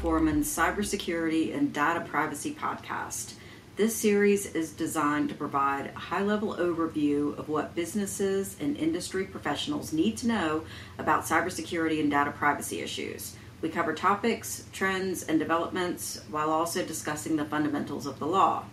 Forman's Cybersecurity and Data Privacy Podcast. This series is designed to provide a high level overview of what businesses and industry professionals need to know about cybersecurity and data privacy issues. We cover topics, trends, and developments while also discussing the fundamentals of the law.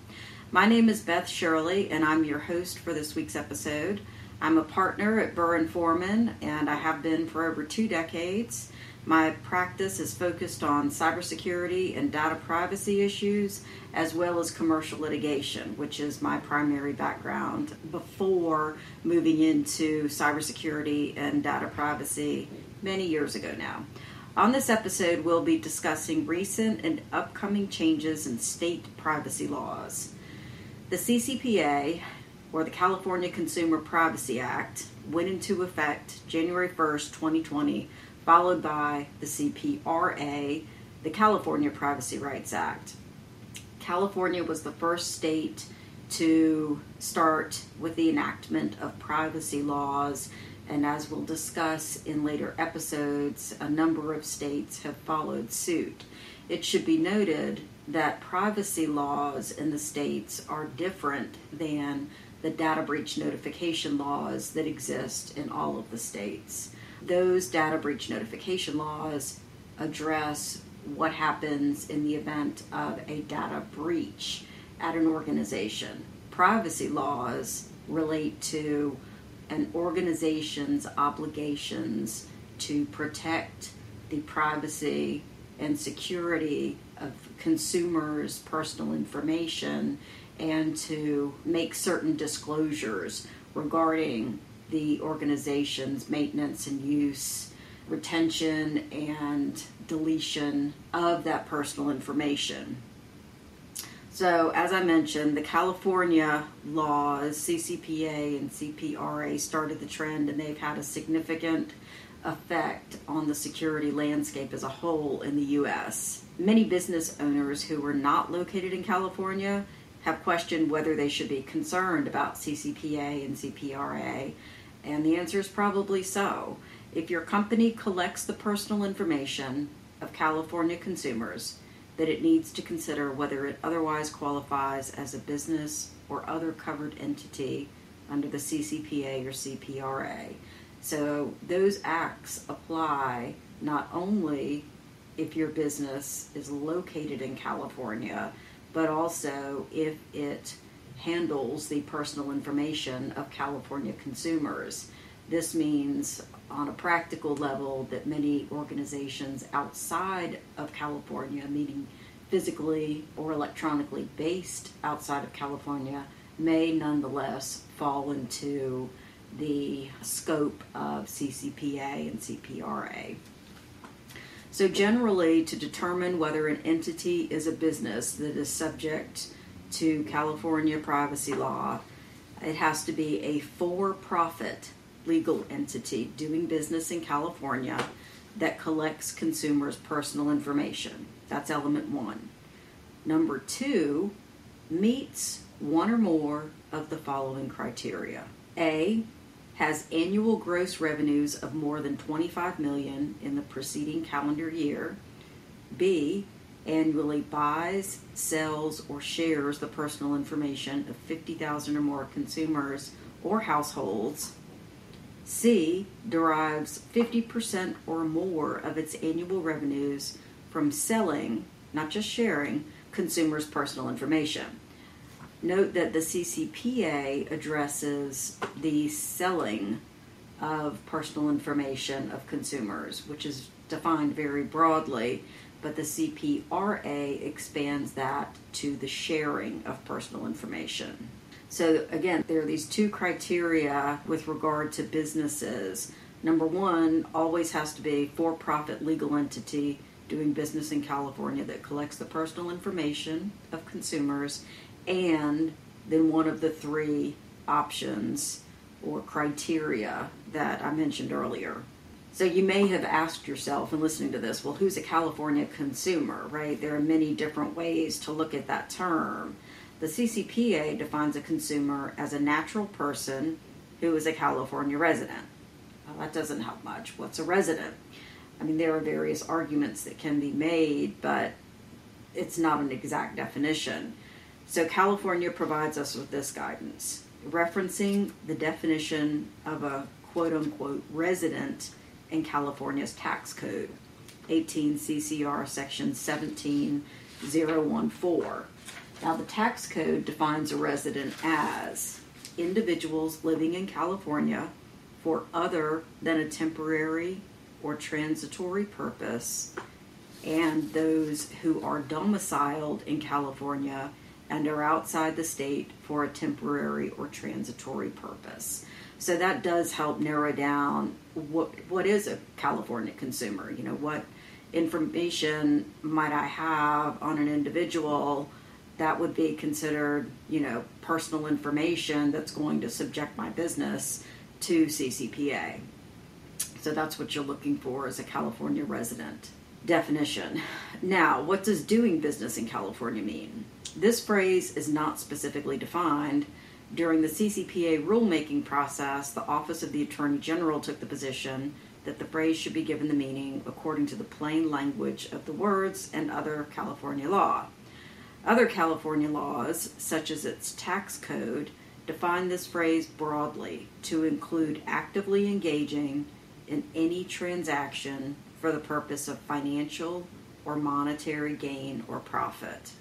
My name is Beth Shirley, and I'm your host for this week's episode. I'm a partner at Burr and Forman, and I have been for over two decades. My practice is focused on cybersecurity and data privacy issues, as well as commercial litigation, which is my primary background before moving into cybersecurity and data privacy many years ago now. On this episode, we'll be discussing recent and upcoming changes in state privacy laws. The CCPA, or the California Consumer Privacy Act, went into effect January 1st, 2020, followed by the CPRA, the California Privacy Rights Act. California was the first state to start with the enactment of privacy laws, and as we'll discuss in later episodes, a number of states have followed suit. It should be noted that privacy laws in the states are different than the data breach notification laws that exist in all of the states. Those data breach notification laws address what happens in the event of a data breach at an organization. Privacy laws relate to an organization's obligations to protect the privacy and security of consumers' personal information and to make certain disclosures regarding the organization's maintenance and use, retention and deletion of that personal information. So, as I mentioned, the California laws, CCPA and CPRA, started the trend and they've had a significant effect on the security landscape as a whole in the U.S. Many business owners who were not located in California have questioned whether they should be concerned about CCPA and CPRA, and the answer is probably so. If your company collects the personal information of California consumers, that it needs to consider whether it otherwise qualifies as a business or other covered entity under the CCPA or CPRA. So those acts apply not only if your business is located in California, but also if it handles the personal information of California consumers. This means, on a practical level, that many organizations outside of California, meaning physically or electronically based outside of California, may nonetheless fall into the scope of CCPA and CPRA. So, generally, to determine whether an entity is a business that is subject to California privacy law, it has to be a for profit legal entity doing business in California that collects consumers' personal information. That's element one. Number two, meets one or more of the following criteria. A, has annual gross revenues of more than 25 million in the preceding calendar year. B, annually buys, sells, or shares the personal information of 50,000 or more consumers or households. C, derives 50% or more of its annual revenues from selling, not just sharing, consumers' personal information. Note that the CCPA addresses the selling of personal information of consumers, which is defined very broadly, but the CPRA expands that to the sharing of personal information. So, again, there are these two criteria with regard to businesses. Number one, always has to be for profit legal entity doing business in California that collects the personal information of consumers and then one of the three options or criteria that I mentioned earlier. So you may have asked yourself in listening to this, well, who's a California consumer, right? There are many different ways to look at that term. The CCPA defines a consumer as a natural person who is a California resident. Well, that doesn't help much. What's a resident? I mean, there are various arguments that can be made, but it's not an exact definition. So, California provides us with this guidance, referencing the definition of a quote unquote resident in California's tax code, 18 CCR section 17014. Now, the tax code defines a resident as individuals living in California for other than a temporary or transitory purpose, and those who are domiciled in California and are outside the state for a temporary or transitory purpose. So that does help narrow down what what is a California consumer. You know, what information might I have on an individual that would be considered, you know, personal information that's going to subject my business to CCPA. So that's what you're looking for as a California resident. Definition. Now, what does doing business in California mean? This phrase is not specifically defined. During the CCPA rulemaking process, the Office of the Attorney General took the position that the phrase should be given the meaning according to the plain language of the words and other California law. Other California laws, such as its tax code, define this phrase broadly to include actively engaging in any transaction for the purpose of financial or monetary gain or profit.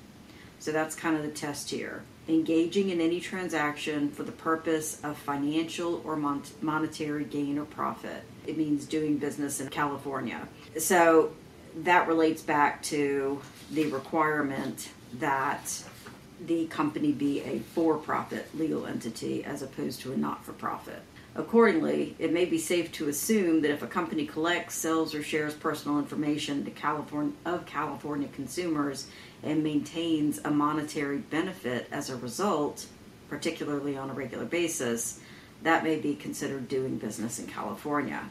So that's kind of the test here. Engaging in any transaction for the purpose of financial or mon- monetary gain or profit. It means doing business in California. So that relates back to the requirement that the company be a for profit legal entity as opposed to a not for profit. Accordingly, it may be safe to assume that if a company collects, sells, or shares personal information to California, of California consumers and maintains a monetary benefit as a result, particularly on a regular basis, that may be considered doing business in California.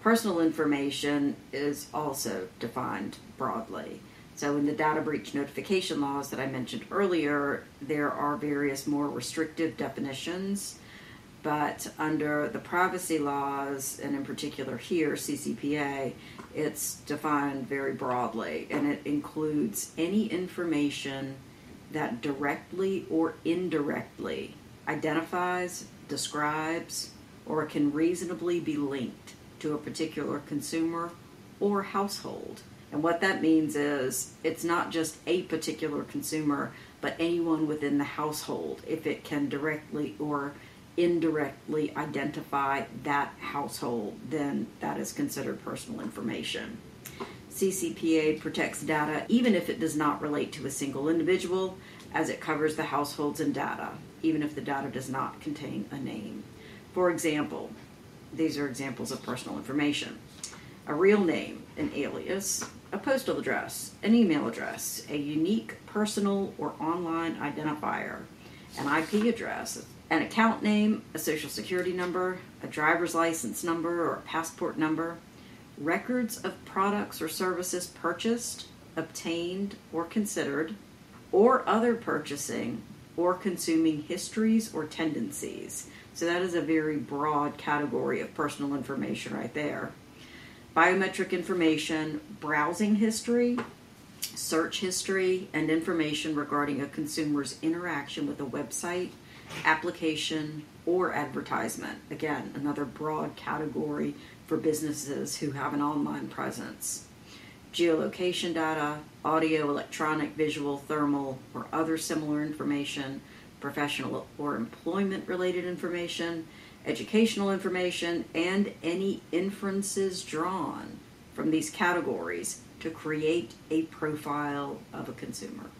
Personal information is also defined broadly. So, in the data breach notification laws that I mentioned earlier, there are various more restrictive definitions but under the privacy laws, and in particular here, CCPA, it's defined very broadly and it includes any information that directly or indirectly identifies, describes, or can reasonably be linked to a particular consumer or household. And what that means is it's not just a particular consumer, but anyone within the household if it can directly or indirectly identify that household, then that is considered personal information. CCPA protects data even if it does not relate to a single individual, as it covers the households and data, even if the data does not contain a name. For example, these are examples of personal information a real name, an alias, a postal address, an email address, a unique personal or online identifier, an IP address, an account name, a social security number, a driver's license number or a passport number, records of products or services purchased, obtained, or considered, or other purchasing or consuming histories or tendencies. So that is a very broad category of personal information right there. Biometric information, browsing history, search history, and information regarding a consumer's interaction with a website application, or advertisement. Again, another broad category for businesses who have an online presence. Geolocation data, audio, electronic, visual, thermal, or other similar information, professional or employment related information, educational information, and any inferences drawn from these categories to create a profile of a consumer.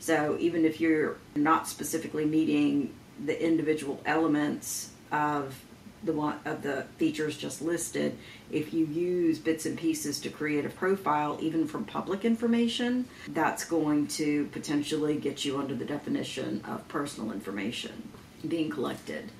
So even if you're not specifically meeting the individual elements of the one of the features just listed, if you use bits and pieces to create a profile, even from public information, that's going to potentially get you under the definition of personal information being collected.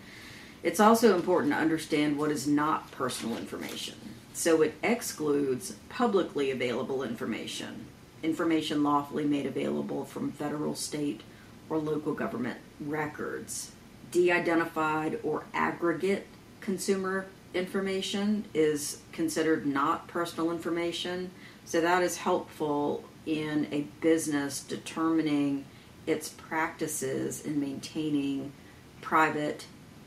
It's also important to understand what is not personal information. So it excludes publicly available information information lawfully made available from federal, state, or local government records. De identified or aggregate consumer information is considered not personal information. So that is helpful in a business determining its practices in maintaining private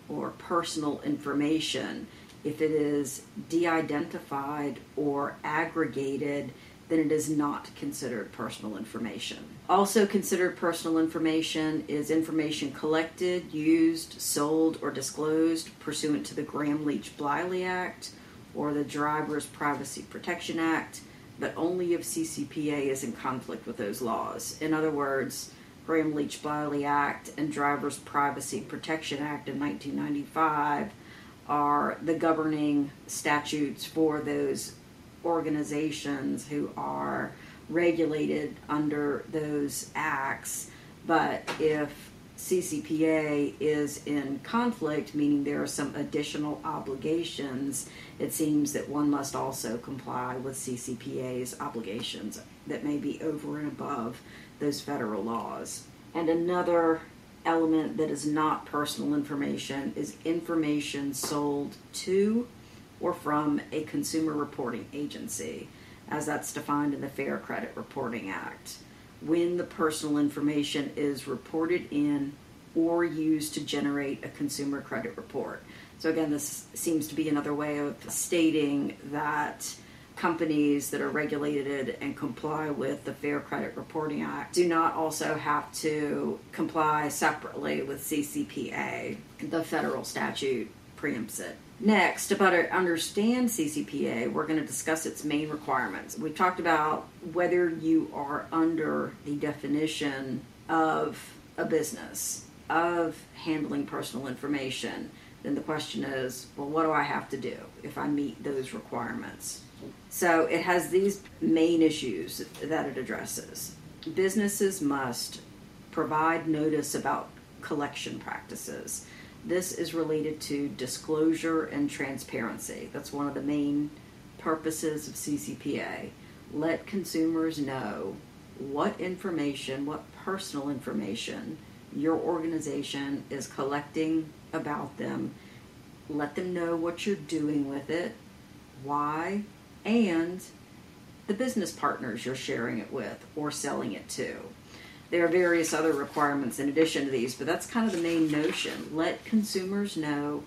or personal information. If it is de identified or aggregated, then it is not considered personal information. Also considered personal information is information collected, used, sold, or disclosed pursuant to the Gramm Leach Bliley Act or the Driver's Privacy Protection Act, but only if CCPA is in conflict with those laws. In other words, Gramm Leach Bliley Act and Driver's Privacy Protection Act of 1995 are the governing statutes for those organizations who are regulated under those acts. But if CCPA is in conflict, meaning there are some additional obligations, it seems that one must also comply with CCPA's obligations that may be over and above those federal laws. And another element that is not personal information is information sold to or from a consumer reporting agency, as that's defined in the Fair Credit Reporting Act. When the personal information is reported in or used to generate a consumer credit report. So, again, this seems to be another way of stating that companies that are regulated and comply with the Fair Credit Reporting Act do not also have to comply separately with CCPA. The federal statute preempts it. Next, to better understand CCPA, we're going to discuss its main requirements. We talked about whether you are under the definition of a business, of handling personal information. Then the question is, well, what do I have to do if I meet those requirements? So it has these main issues that it addresses. Businesses must provide notice about collection practices this is related to disclosure and transparency. That's one of the main purposes of CCPA. Let consumers know what information, what personal information your organization is collecting about them. Let them know what you're doing with it, why, and the business partners you're sharing it with or selling it to. There are various other requirements in addition to these, but that's kind of the main notion. Let consumers know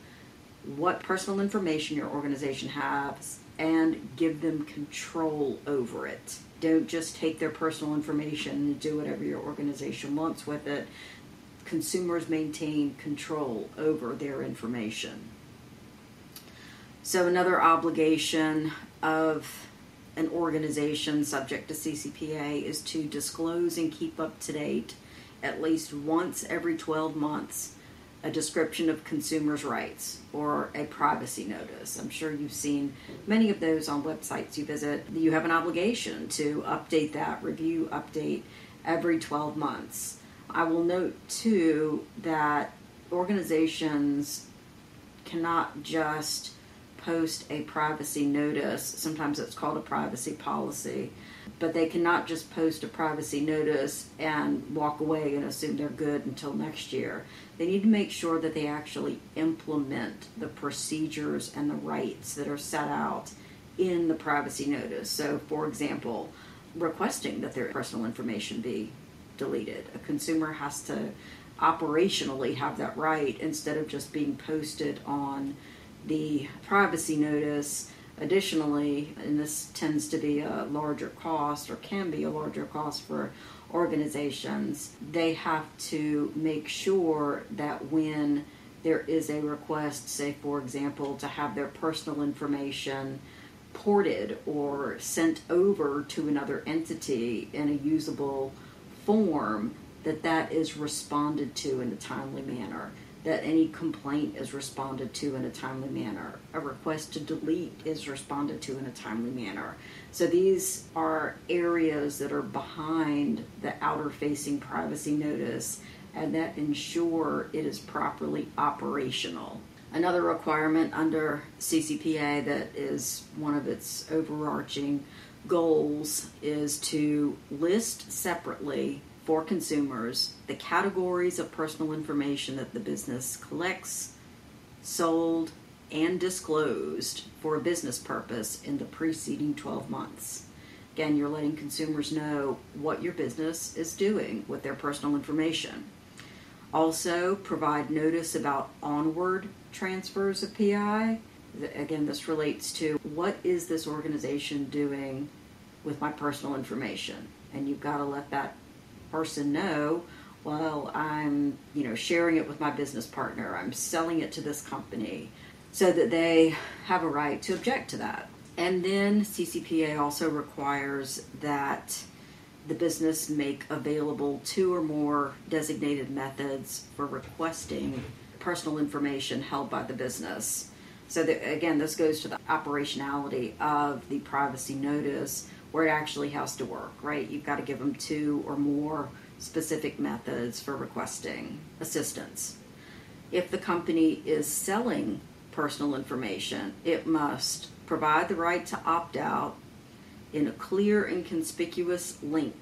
what personal information your organization has and give them control over it. Don't just take their personal information and do whatever your organization wants with it. Consumers maintain control over their information. So, another obligation of an organization subject to CCPA is to disclose and keep up to date at least once every 12 months a description of consumers' rights or a privacy notice. I'm sure you've seen many of those on websites you visit. You have an obligation to update that, review, update every 12 months. I will note too that organizations cannot just post a privacy notice. Sometimes it's called a privacy policy. But they cannot just post a privacy notice and walk away and assume they're good until next year. They need to make sure that they actually implement the procedures and the rights that are set out in the privacy notice. So, for example, requesting that their personal information be deleted. A consumer has to operationally have that right instead of just being posted on the privacy notice. Additionally, and this tends to be a larger cost or can be a larger cost for organizations, they have to make sure that when there is a request, say, for example, to have their personal information ported or sent over to another entity in a usable form, that that is responded to in a timely manner that any complaint is responded to in a timely manner. A request to delete is responded to in a timely manner. So these are areas that are behind the outer facing privacy notice and that ensure it is properly operational. Another requirement under CCPA that is one of its overarching goals is to list separately for consumers the categories of personal information that the business collects, sold, and disclosed for a business purpose in the preceding 12 months. Again, you're letting consumers know what your business is doing with their personal information. Also, provide notice about onward transfers of PI. Again, this relates to what is this organization doing with my personal information? And you've got to let that person know well i'm you know sharing it with my business partner i'm selling it to this company so that they have a right to object to that and then ccpa also requires that the business make available two or more designated methods for requesting personal information held by the business. So, that, again, this goes to the operationality of the privacy notice where it actually has to work, right? You've got to give them two or more specific methods for requesting assistance. If the company is selling personal information, it must provide the right to opt out in a clear and conspicuous link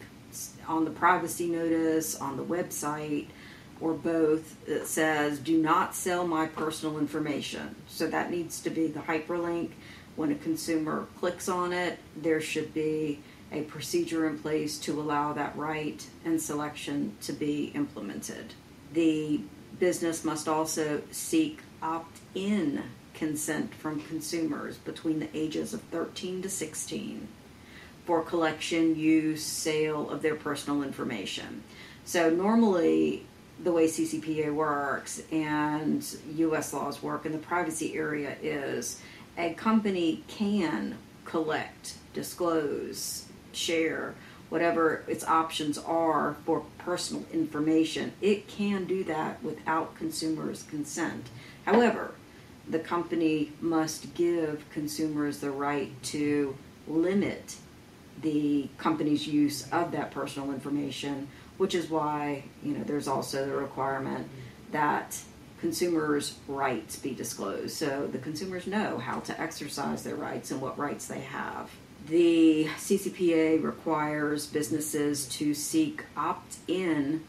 on the privacy notice, on the website, or both that says, Do not sell my personal information. So that needs to be the hyperlink. When a consumer clicks on it, there should be a procedure in place to allow that right and selection to be implemented. The business must also seek opt in consent from consumers between the ages of 13 to 16 for collection, use, sale of their personal information. So, normally, the way CCPA works and US laws work in the privacy area is a company can collect, disclose, share, whatever its options are for personal information. It can do that without consumers' consent. However, the company must give consumers the right to limit the company's use of that personal information, which is why you know there's also the requirement that consumers' rights be disclosed, so the consumers know how to exercise their rights and what rights they have. The CCPA requires businesses to seek opt-in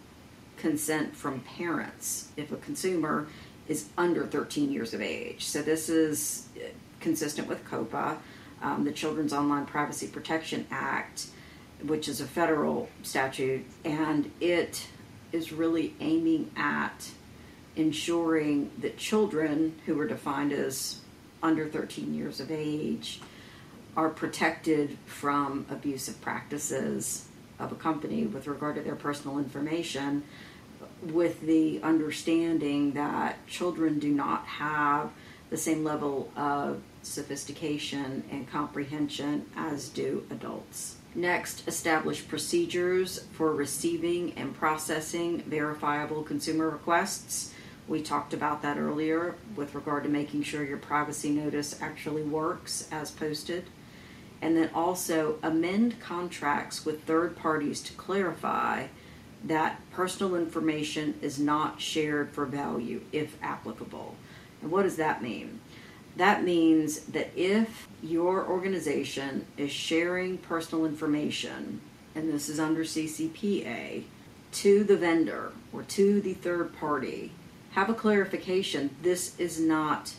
consent from parents if a consumer is under 13 years of age. So this is consistent with COPPA, um, the Children's Online Privacy Protection Act, which is a federal statute, and it is really aiming at ensuring that children who are defined as under 13 years of age are protected from abusive practices of a company with regard to their personal information with the understanding that children do not have the same level of sophistication and comprehension as do adults. Next, establish procedures for receiving and processing verifiable consumer requests. We talked about that earlier with regard to making sure your privacy notice actually works as posted. And then also amend contracts with third parties to clarify that personal information is not shared for value if applicable. And what does that mean? That means that if your organization is sharing personal information, and this is under CCPA, to the vendor or to the third party, have a clarification. This is not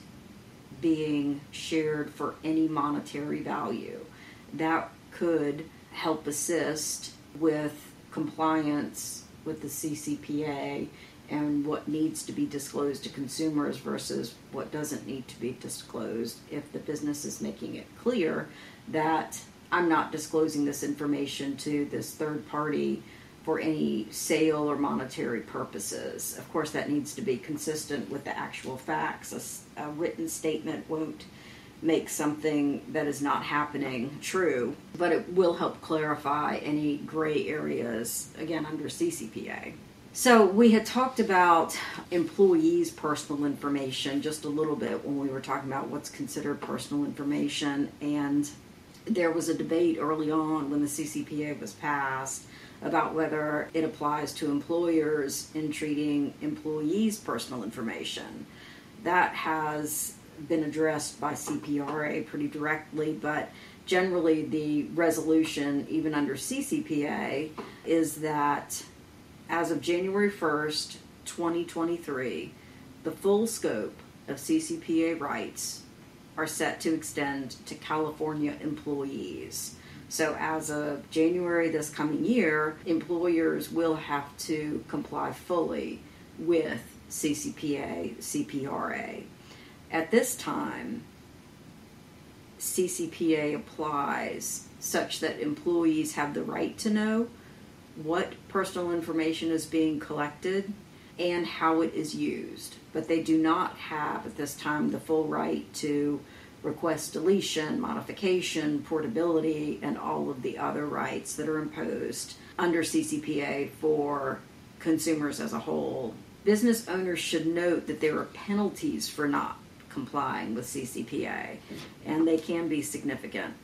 being shared for any monetary value. That could help assist with compliance with the CCPA and what needs to be disclosed to consumers versus what doesn't need to be disclosed if the business is making it clear that I'm not disclosing this information to this third party for any sale or monetary purposes. Of course, that needs to be consistent with the actual facts. A, a written statement won't make something that is not happening true, but it will help clarify any gray areas, again, under CCPA. So we had talked about employees' personal information just a little bit when we were talking about what's considered personal information, and there was a debate early on when the CCPA was passed about whether it applies to employers in treating employees' personal information. That has been addressed by CPRA pretty directly, but generally the resolution, even under CCPA, is that as of January 1st, 2023, the full scope of CCPA rights are set to extend to California employees. So, as of January this coming year, employers will have to comply fully with CCPA, CPRA. At this time, CCPA applies such that employees have the right to know what personal information is being collected and how it is used. But they do not have at this time the full right to request deletion, modification, portability, and all of the other rights that are imposed under CCPA for consumers as a whole. Business owners should note that there are penalties for not complying with CCPA, and they can be significant.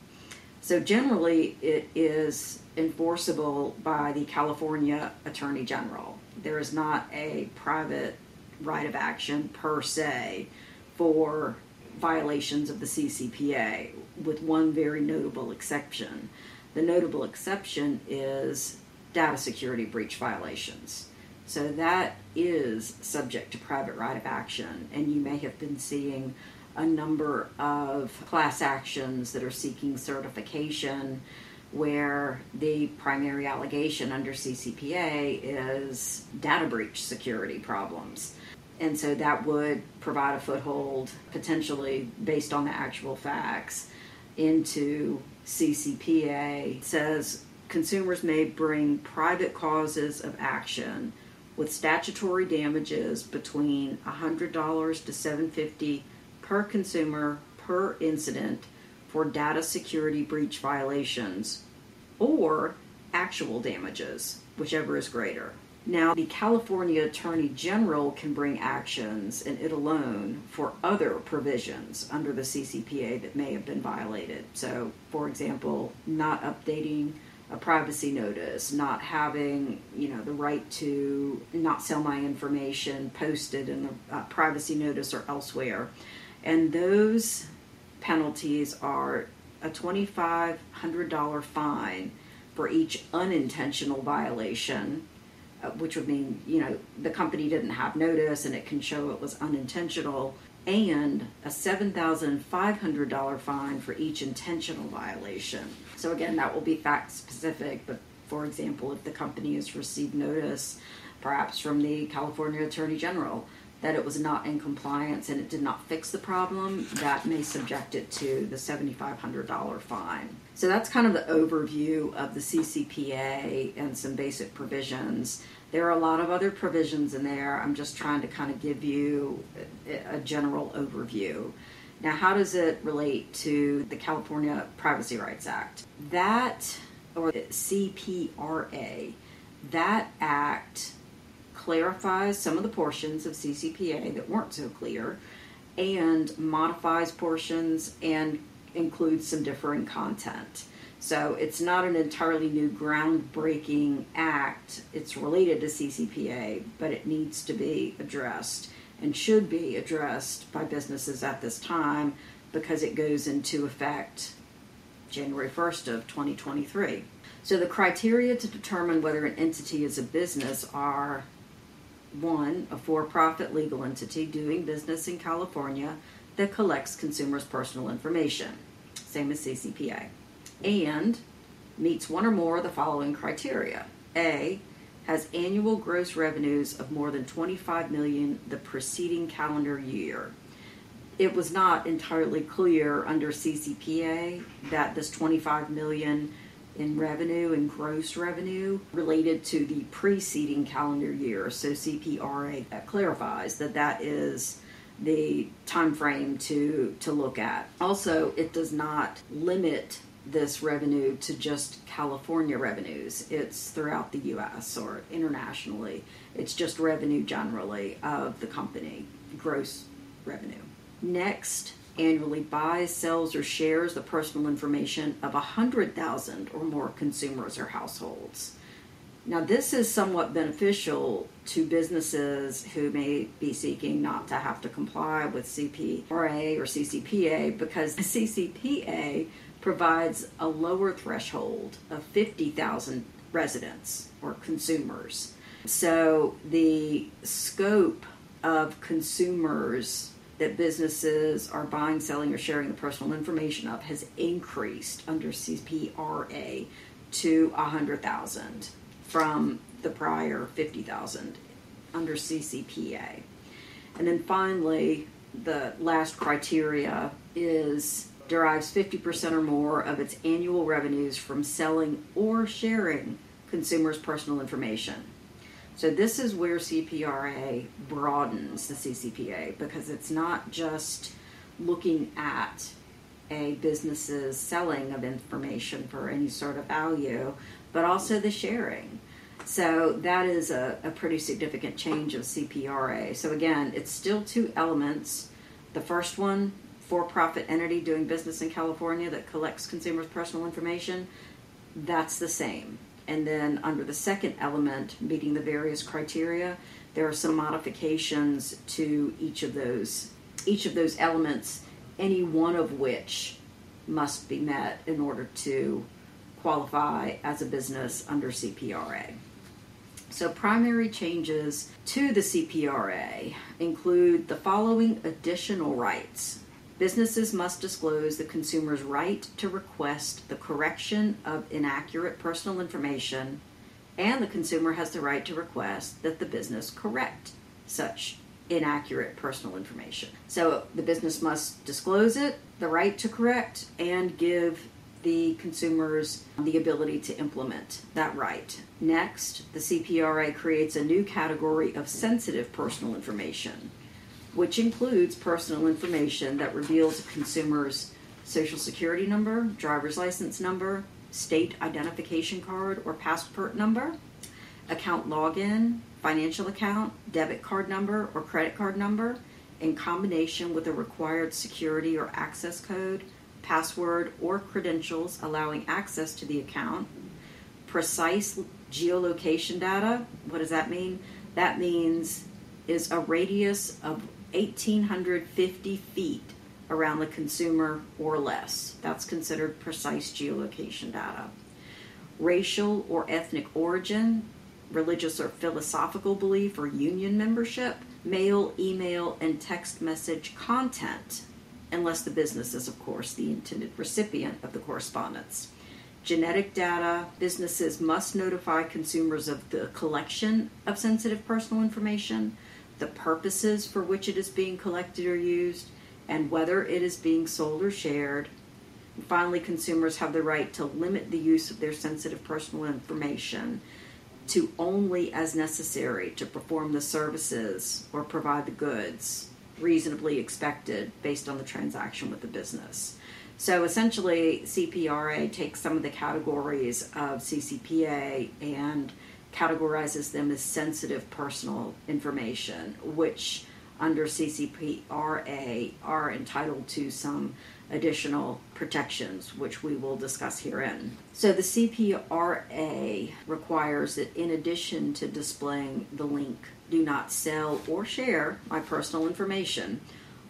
So, generally, it is enforceable by the California Attorney General. There is not a private right of action per se for violations of the CCPA, with one very notable exception. The notable exception is data security breach violations. So that is subject to private right of action, and you may have been seeing a number of class actions that are seeking certification where the primary allegation under CCPA is data breach security problems. And so that would provide a foothold, potentially based on the actual facts, into CCPA. It says consumers may bring private causes of action with statutory damages between $100 to 750 per consumer per incident for data security breach violations or actual damages, whichever is greater. Now, the California Attorney General can bring actions, and it alone, for other provisions under the CCPA that may have been violated. So, for example, not updating a privacy notice, not having, you know, the right to not sell my information posted in a privacy notice or elsewhere. And those penalties are a $2,500 fine for each unintentional violation uh, Uh, which would mean you know the company didn't have notice and it can show it was unintentional and a $7,500 fine for each intentional violation. So again, that will be fact specific, but for example, if the company has received notice perhaps from the California Attorney General that it was not in compliance and it did not fix the problem, that may subject it to the $7,500 fine. So that's kind of the overview of the CCPA and some basic provisions. There are a lot of other provisions in there. I'm just trying to kind of give you a general overview. Now, how does it relate to the California Privacy Rights Act? That, or CPRA, that act clarifies some of the portions of CCPA that weren't so clear and modifies portions and includes some differing content. So it's not an entirely new groundbreaking act. It's related to CCPA, but it needs to be addressed and should be addressed by businesses at this time because it goes into effect January 1st of 2023. So the criteria to determine whether an entity is a business are one, a for profit legal entity doing business in California that collects consumers' personal information, same as CCPA, and meets one or more of the following criteria. A, has annual gross revenues of more than 25 million the preceding calendar year. It was not entirely clear under CCPA that this 25 million in revenue and gross revenue related to the preceding calendar year. So CPRA clarifies that that is the time frame to to look at. Also, it does not limit this revenue to just California revenues. It's throughout the US or internationally. It's just revenue generally of the company, gross revenue. Next, annually buys, sells, or shares the personal information of a 100,000 or more consumers or households. Now, this is somewhat beneficial to businesses who may be seeking not to have to comply with CPRA or CCPA because the CCPA provides a lower threshold of 50,000 residents or consumers. So, the scope of consumers that businesses are buying, selling, or sharing the personal information of has increased under CPRA to 100,000 from the prior 50,000 under CCPA. And then finally, the last criteria is derives 50% or more of its annual revenues from selling or sharing consumers' personal information. So this is where CPRA broadens the CCPA because it's not just looking at a business's selling of information for any sort of value, but also the sharing. So that is a, a pretty significant change of CPRA. So again, it's still two elements. The first one, for profit entity doing business in California that collects consumers' personal information, that's the same. And then under the second element, meeting the various criteria, there are some modifications to each of those each of those elements, any one of which must be met in order to qualify as a business under CPRA. So, primary changes to the CPRA include the following additional rights. Businesses must disclose the consumer's right to request the correction of inaccurate personal information, and the consumer has the right to request that the business correct such inaccurate personal information. So the business must disclose it, the right to correct, and give the consumers the ability to implement that right. Next, the CPRA creates a new category of sensitive personal information, which includes personal information that reveals a consumer's social security number, driver's license number, state identification card or passport number, account login, financial account, debit card number, or credit card number in combination with a required security or access code, password, or credentials allowing access to the account, precise geolocation data. What does that mean? That means is a radius of 1850 feet around the consumer or less. That's considered precise geolocation data. Racial or ethnic origin, religious or philosophical belief or union membership, mail, email, and text message content, unless the business is, of course, the intended recipient of the correspondence. Genetic data, businesses must notify consumers of the collection of sensitive personal information, the purposes for which it is being collected or used, and whether it is being sold or shared. And finally, consumers have the right to limit the use of their sensitive personal information to only as necessary to perform the services or provide the goods reasonably expected based on the transaction with the business. So essentially, CPRA takes some of the categories of CCPA and categorizes them as sensitive personal information, which under CCPRA are entitled to some additional protections, which we will discuss herein. So, the CPRA requires that in addition to displaying the link, do not sell or share my personal information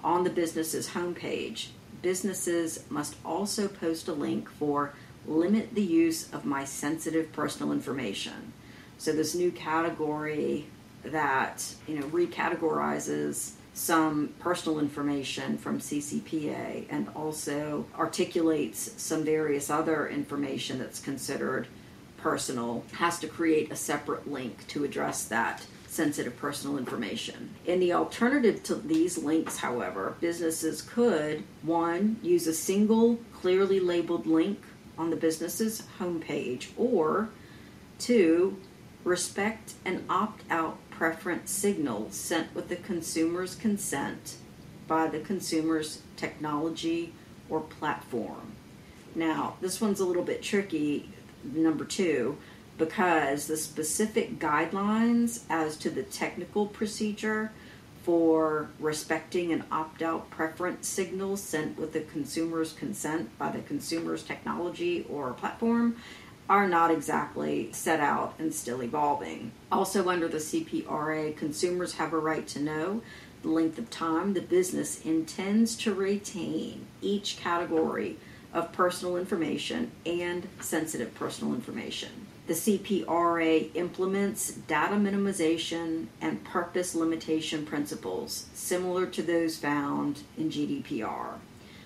on the business's homepage, businesses must also post a link for limit the use of my sensitive personal information. So, this new category that you know recategorizes some personal information from CCPA and also articulates some various other information that's considered personal has to create a separate link to address that sensitive personal information. In the alternative to these links, however, businesses could one, use a single clearly labeled link on the business's homepage, or two, respect an opt out preference signal sent with the consumer's consent by the consumer's technology or platform. Now, this one's a little bit tricky, number two, because the specific guidelines as to the technical procedure for respecting an opt out preference signal sent with the consumer's consent by the consumer's technology or platform are not exactly set out and still evolving. Also, under the CPRA, consumers have a right to know the length of time the business intends to retain each category of personal information and sensitive personal information. The CPRA implements data minimization and purpose limitation principles similar to those found in GDPR.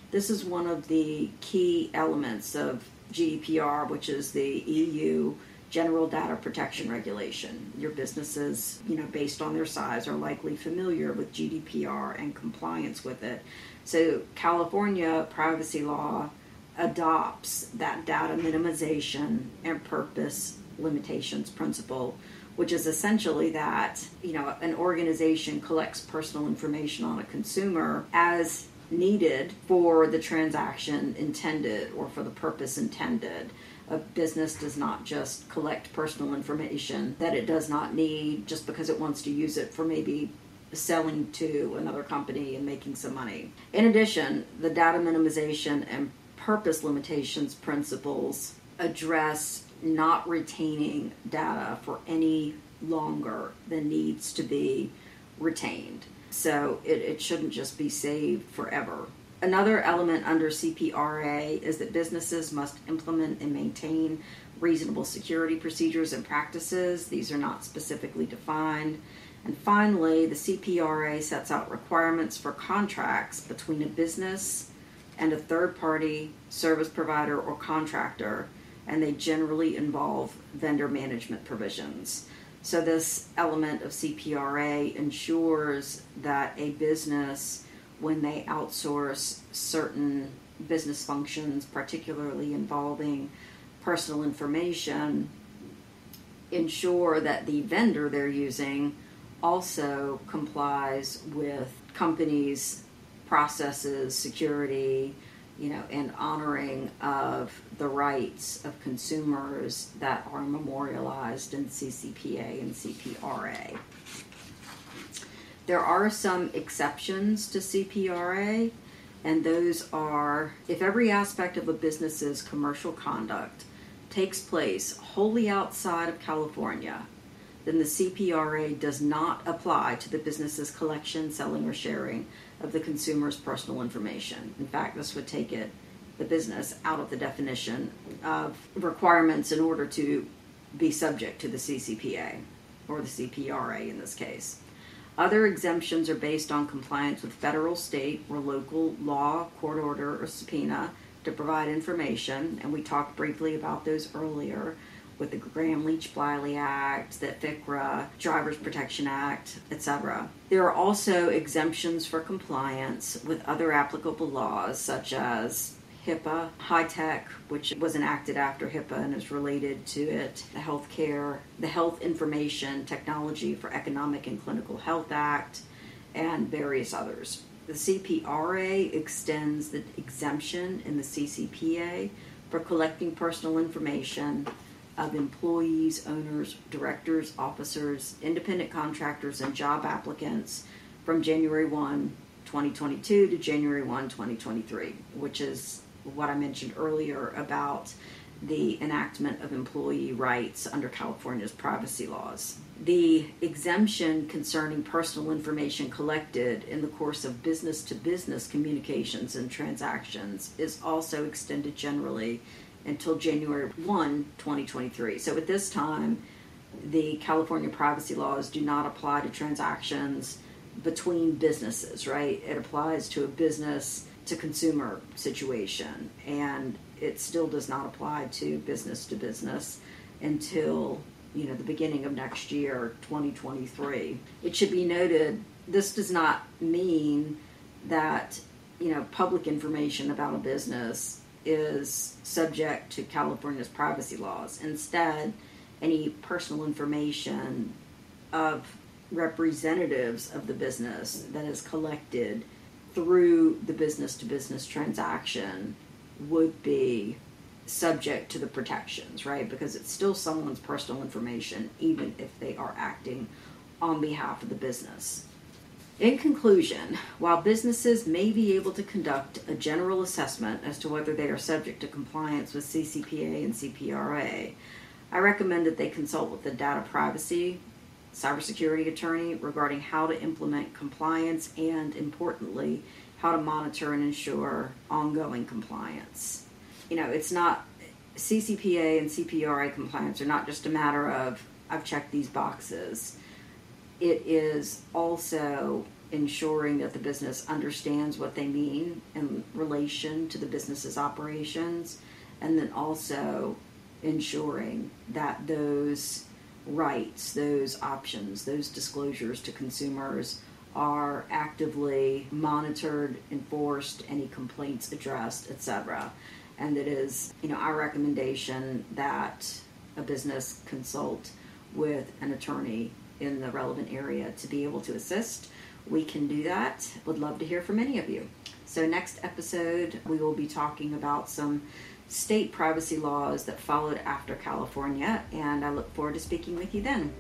This is one of the key elements of GDPR, which is the EU General Data Protection Regulation. Your businesses, you know, based on their size, are likely familiar with GDPR and compliance with it. So, California privacy law adopts that data minimization and purpose limitations principle which is essentially that you know an organization collects personal information on a consumer as needed for the transaction intended or for the purpose intended a business does not just collect personal information that it does not need just because it wants to use it for maybe selling to another company and making some money. In addition, the data minimization and purpose limitations principles address not retaining data for any longer than needs to be retained. So it, it shouldn't just be saved forever. Another element under CPRA is that businesses must implement and maintain reasonable security procedures and practices. These are not specifically defined. And finally, the CPRA sets out requirements for contracts between a business and a third party service provider or contractor, and they generally involve vendor management provisions. So, this element of CPRA ensures that a business, when they outsource certain business functions, particularly involving personal information, ensure that the vendor they're using also complies with companies' processes, security, you know, and honoring of the rights of consumers that are memorialized in CCPA and CPRA. There are some exceptions to CPRA, and those are if every aspect of a business's commercial conduct takes place wholly outside of California, then the CPRA does not apply to the business's collection, selling, or sharing of the consumer's personal information. In fact, this would take it, the business, out of the definition of requirements in order to be subject to the CCPA or the CPRA in this case. Other exemptions are based on compliance with federal, state, or local law, court order, or subpoena to provide information, and we talked briefly about those earlier with the Gramm Leach Bliley Act, the FCRA, Drivers Protection Act, etc. There are also exemptions for compliance with other applicable laws such as HIPAA, HITECH, which was enacted after HIPAA and is related to it, the Healthcare, the Health Information Technology for Economic and Clinical Health Act, and various others. The CPRA extends the exemption in the CCPA for collecting personal information of employees, owners, directors, officers, independent contractors, and job applicants from January 1, 2022 to January 1, 2023, which is what I mentioned earlier about the enactment of employee rights under California's privacy laws. The exemption concerning personal information collected in the course of business to business communications and transactions is also extended generally until January 1, 2023. So at this time, the California privacy laws do not apply to transactions between businesses, right? It applies to a business to consumer situation, and it still does not apply to business to business until you know the beginning of next year 2023 it should be noted this does not mean that you know public information about a business is subject to California's privacy laws. Instead, any personal information of representatives of the business that is collected through the business to business transaction would be subject to the protections, right? Because it's still someone's personal information, even if they are acting on behalf of the business. In conclusion, while businesses may be able to conduct a general assessment as to whether they are subject to compliance with CCPA and CPRA, I recommend that they consult with a data privacy, cybersecurity attorney regarding how to implement compliance and, importantly, how to monitor and ensure ongoing compliance. You know, it's not CCPA and CPRA compliance are not just a matter of I've checked these boxes. It is also ensuring that the business understands what they mean in relation to the business's operations, and then also ensuring that those rights, those options, those disclosures to consumers are actively monitored, enforced, any complaints addressed, etc. And it is, you know, our recommendation that a business consult with an attorney in the relevant area to be able to assist. We can do that. Would love to hear from any of you. So, next episode, we will be talking about some state privacy laws that followed after California, and I look forward to speaking with you then.